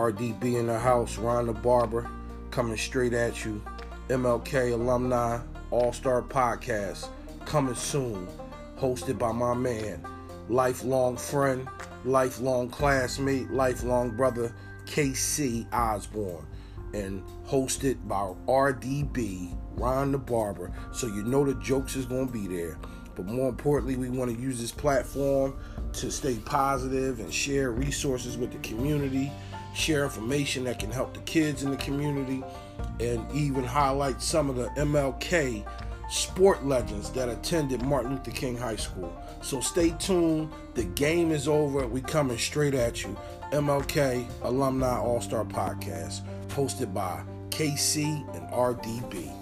RDB in the house, the Barber, coming straight at you. MLK Alumni All Star Podcast, coming soon. Hosted by my man, lifelong friend, lifelong classmate, lifelong brother, KC Osborne. And hosted by RDB, Ron the Barber. So you know the jokes is going to be there. But more importantly, we want to use this platform to stay positive and share resources with the community, share information that can help the kids in the community, and even highlight some of the MLK sport legends that attended Martin Luther King High School. So stay tuned. The game is over. We coming straight at you. MLK Alumni All Star Podcast, hosted by KC and RDB.